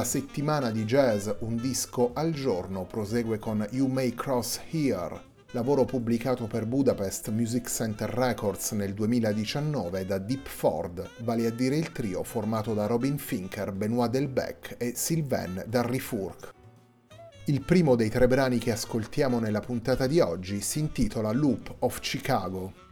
La settimana di jazz Un disco al giorno prosegue con You May Cross Here, lavoro pubblicato per Budapest Music Center Records nel 2019 da Deep Ford, vale a dire il trio formato da Robin Finker, Benoit Delbecq e Sylvain Darrifourc. Il primo dei tre brani che ascoltiamo nella puntata di oggi si intitola Loop of Chicago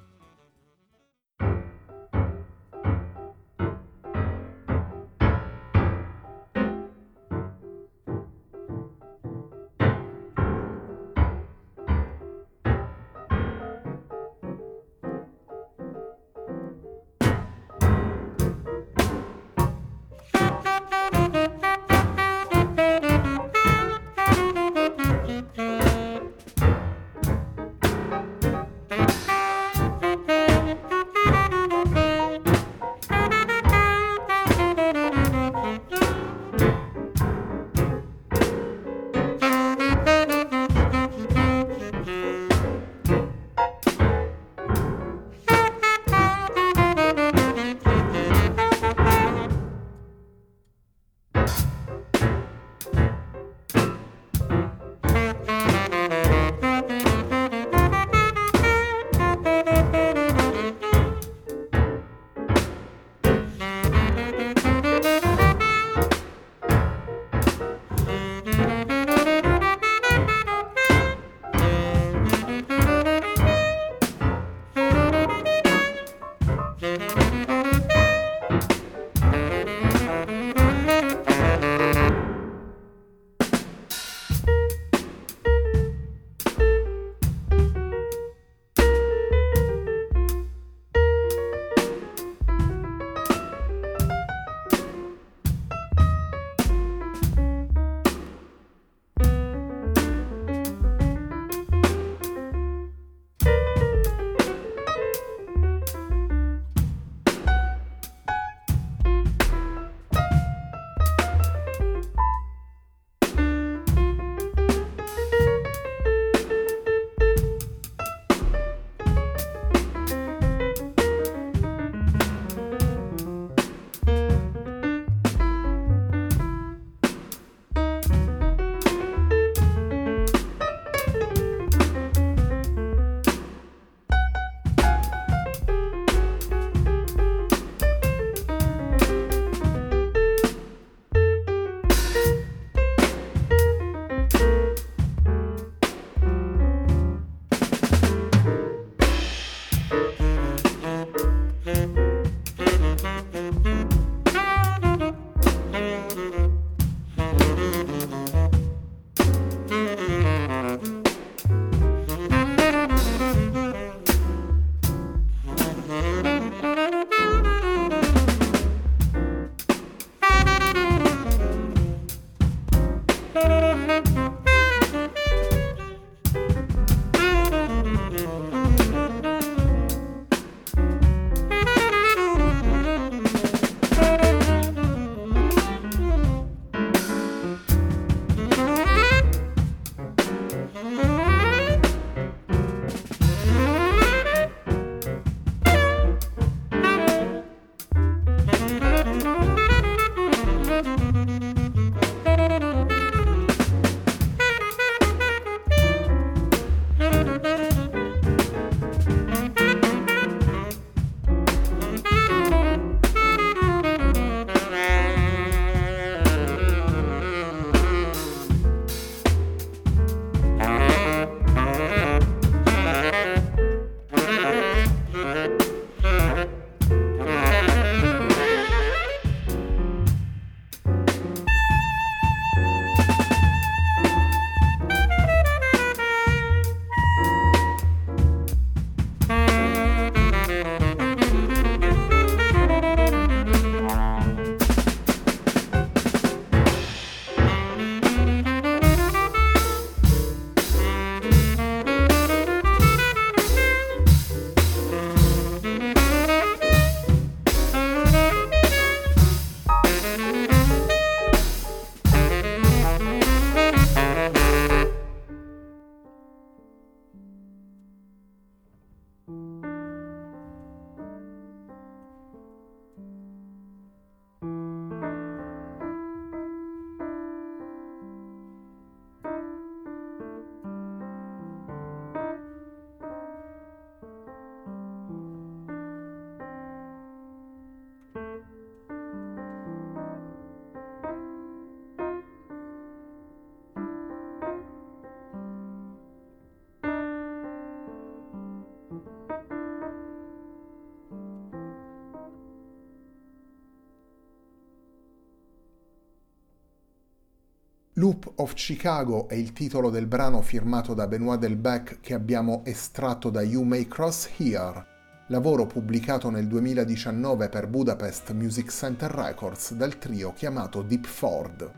Loop of Chicago è il titolo del brano firmato da Benoit Delbecq che abbiamo estratto da You May Cross Here, lavoro pubblicato nel 2019 per Budapest Music Center Records dal trio chiamato Deep Ford.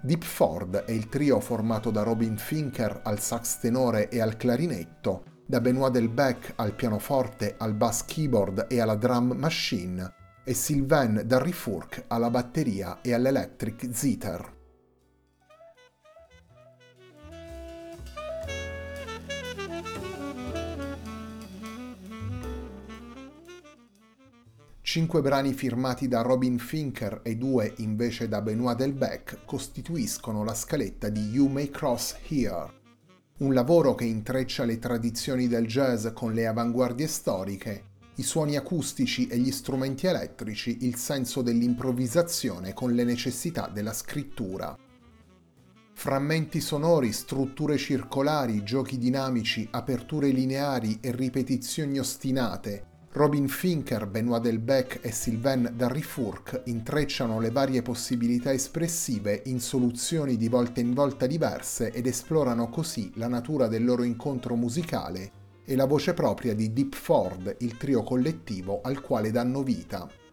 Deep Ford è il trio formato da Robin Finker al sax tenore e al clarinetto, da Benoit Delbecq al pianoforte, al bass keyboard e alla drum machine, e Sylvain Darrifourc alla batteria e all'electric zither. Cinque brani firmati da Robin Finker e due invece da Benoit Delbecq costituiscono la scaletta di You May Cross Here, un lavoro che intreccia le tradizioni del jazz con le avanguardie storiche, i suoni acustici e gli strumenti elettrici, il senso dell'improvvisazione con le necessità della scrittura. Frammenti sonori, strutture circolari, giochi dinamici, aperture lineari e ripetizioni ostinate, Robin Finker, Benoit Delbecq e Sylvain Darrifourc intrecciano le varie possibilità espressive in soluzioni di volta in volta diverse ed esplorano così la natura del loro incontro musicale e la voce propria di Deep Ford, il trio collettivo al quale danno vita.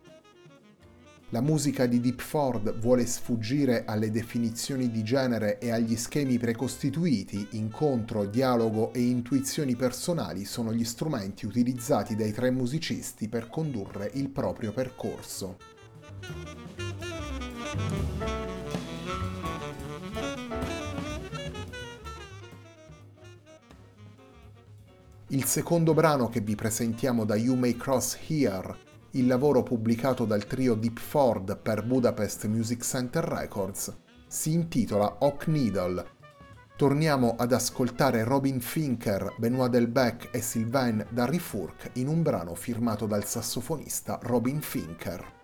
La musica di Deep Ford vuole sfuggire alle definizioni di genere e agli schemi precostituiti, incontro, dialogo e intuizioni personali sono gli strumenti utilizzati dai tre musicisti per condurre il proprio percorso. Il secondo brano che vi presentiamo da You May Cross Here il lavoro pubblicato dal trio Deep Ford per Budapest Music Center Records, si intitola Oak Needle. Torniamo ad ascoltare Robin Finker, Benoit Delbecq e Sylvain Darrifourc in un brano firmato dal sassofonista Robin Finker.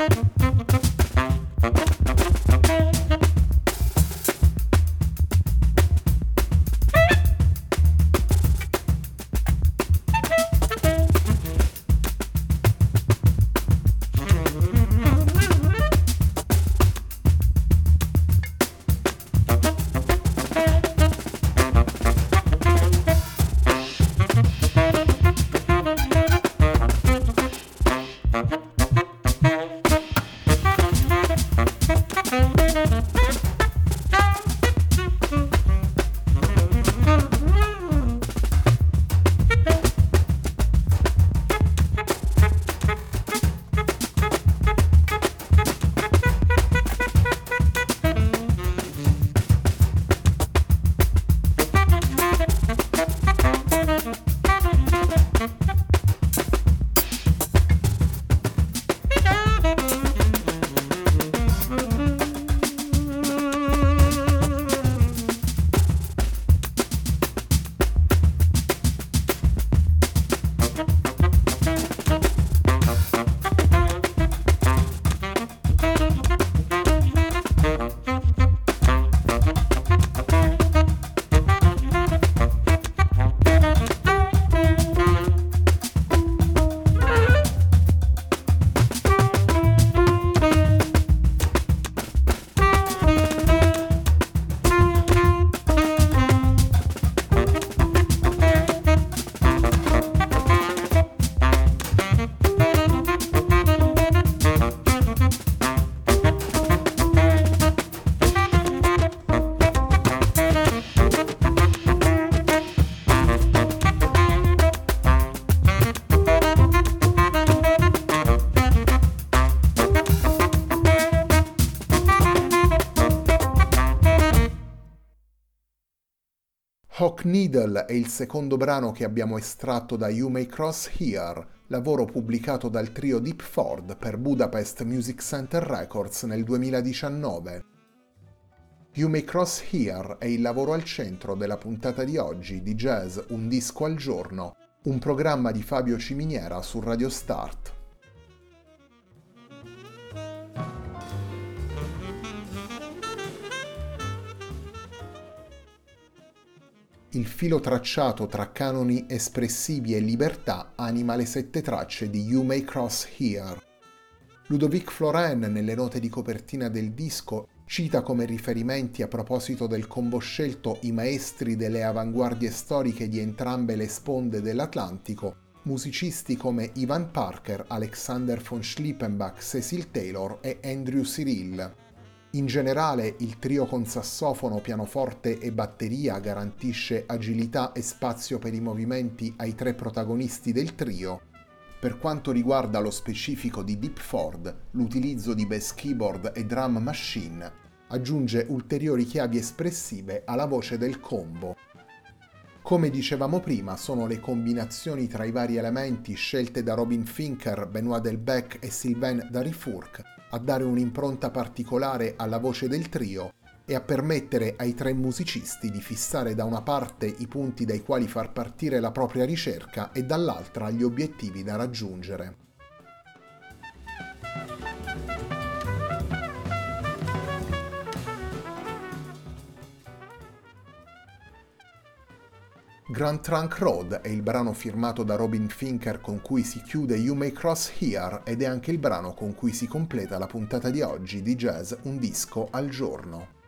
Thank you. Rock Needle è il secondo brano che abbiamo estratto da You May Cross Here, lavoro pubblicato dal trio Deep Ford per Budapest Music Center Records nel 2019. You May Cross Here è il lavoro al centro della puntata di oggi di Jazz Un disco al giorno, un programma di Fabio Ciminiera su Radio Start. Il filo tracciato tra canoni espressivi e libertà anima le sette tracce di You May Cross Here. Ludovic Floren, nelle note di copertina del disco, cita come riferimenti a proposito del combo scelto i maestri delle avanguardie storiche di entrambe le sponde dell'Atlantico, musicisti come Ivan Parker, Alexander von Schlippenbach, Cecil Taylor e Andrew Cyril. In generale il trio con sassofono, pianoforte e batteria garantisce agilità e spazio per i movimenti ai tre protagonisti del trio. Per quanto riguarda lo specifico di Deep Ford, l'utilizzo di bass keyboard e drum machine aggiunge ulteriori chiavi espressive alla voce del combo. Come dicevamo prima, sono le combinazioni tra i vari elementi scelte da Robin Finker, Benoit Delbecq e Sylvain Darifourc a dare un'impronta particolare alla voce del trio e a permettere ai tre musicisti di fissare da una parte i punti dai quali far partire la propria ricerca e dall'altra gli obiettivi da raggiungere. Grand Trunk Road è il brano firmato da Robin Finker con cui si chiude You May Cross Here ed è anche il brano con cui si completa la puntata di oggi di Jazz Un disco al giorno.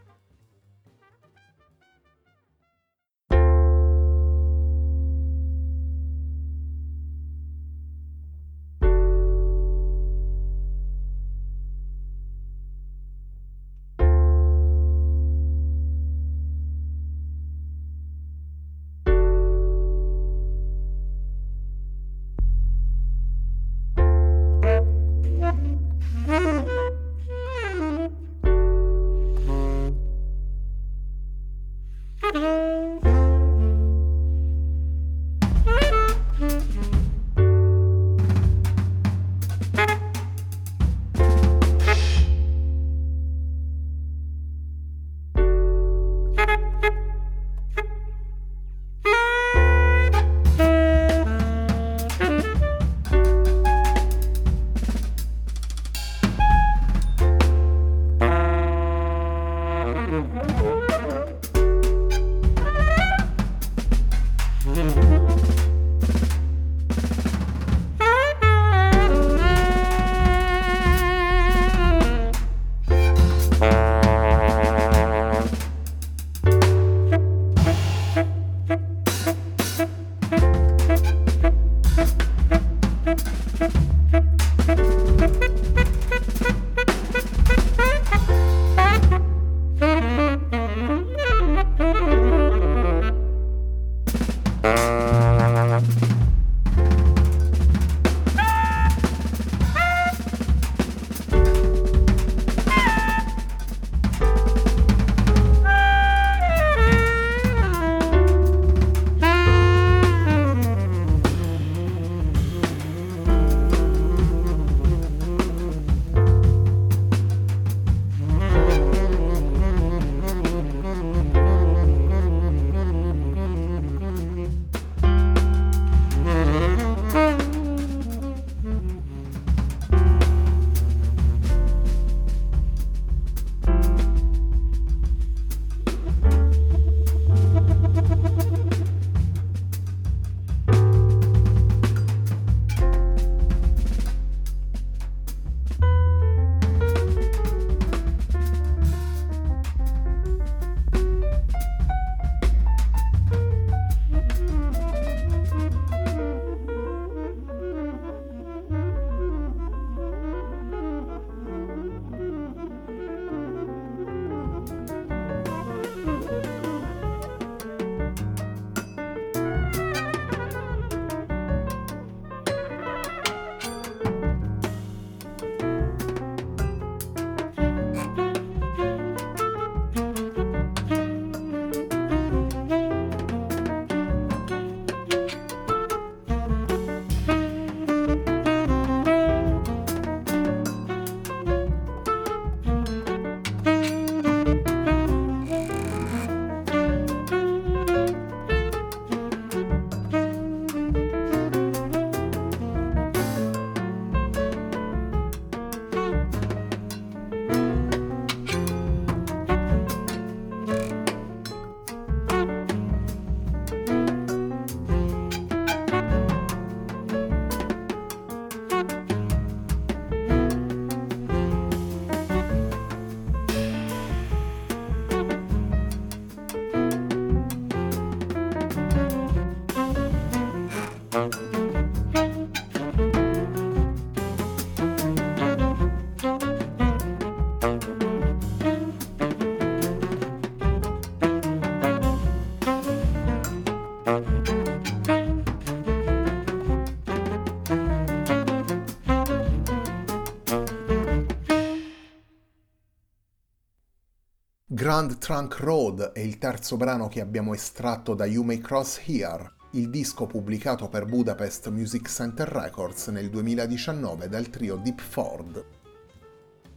Grand Trunk Road è il terzo brano che abbiamo estratto da You May Cross Here, il disco pubblicato per Budapest Music Center Records nel 2019 dal trio Deep Ford.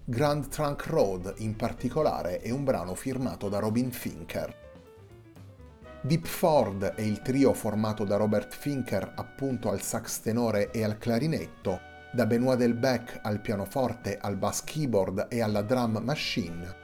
Grand Trunk Road in particolare è un brano firmato da Robin Finker. Deep Ford è il trio formato da Robert Finker appunto al sax tenore e al clarinetto, da Benoit Delbecq al pianoforte, al bass keyboard e alla drum machine,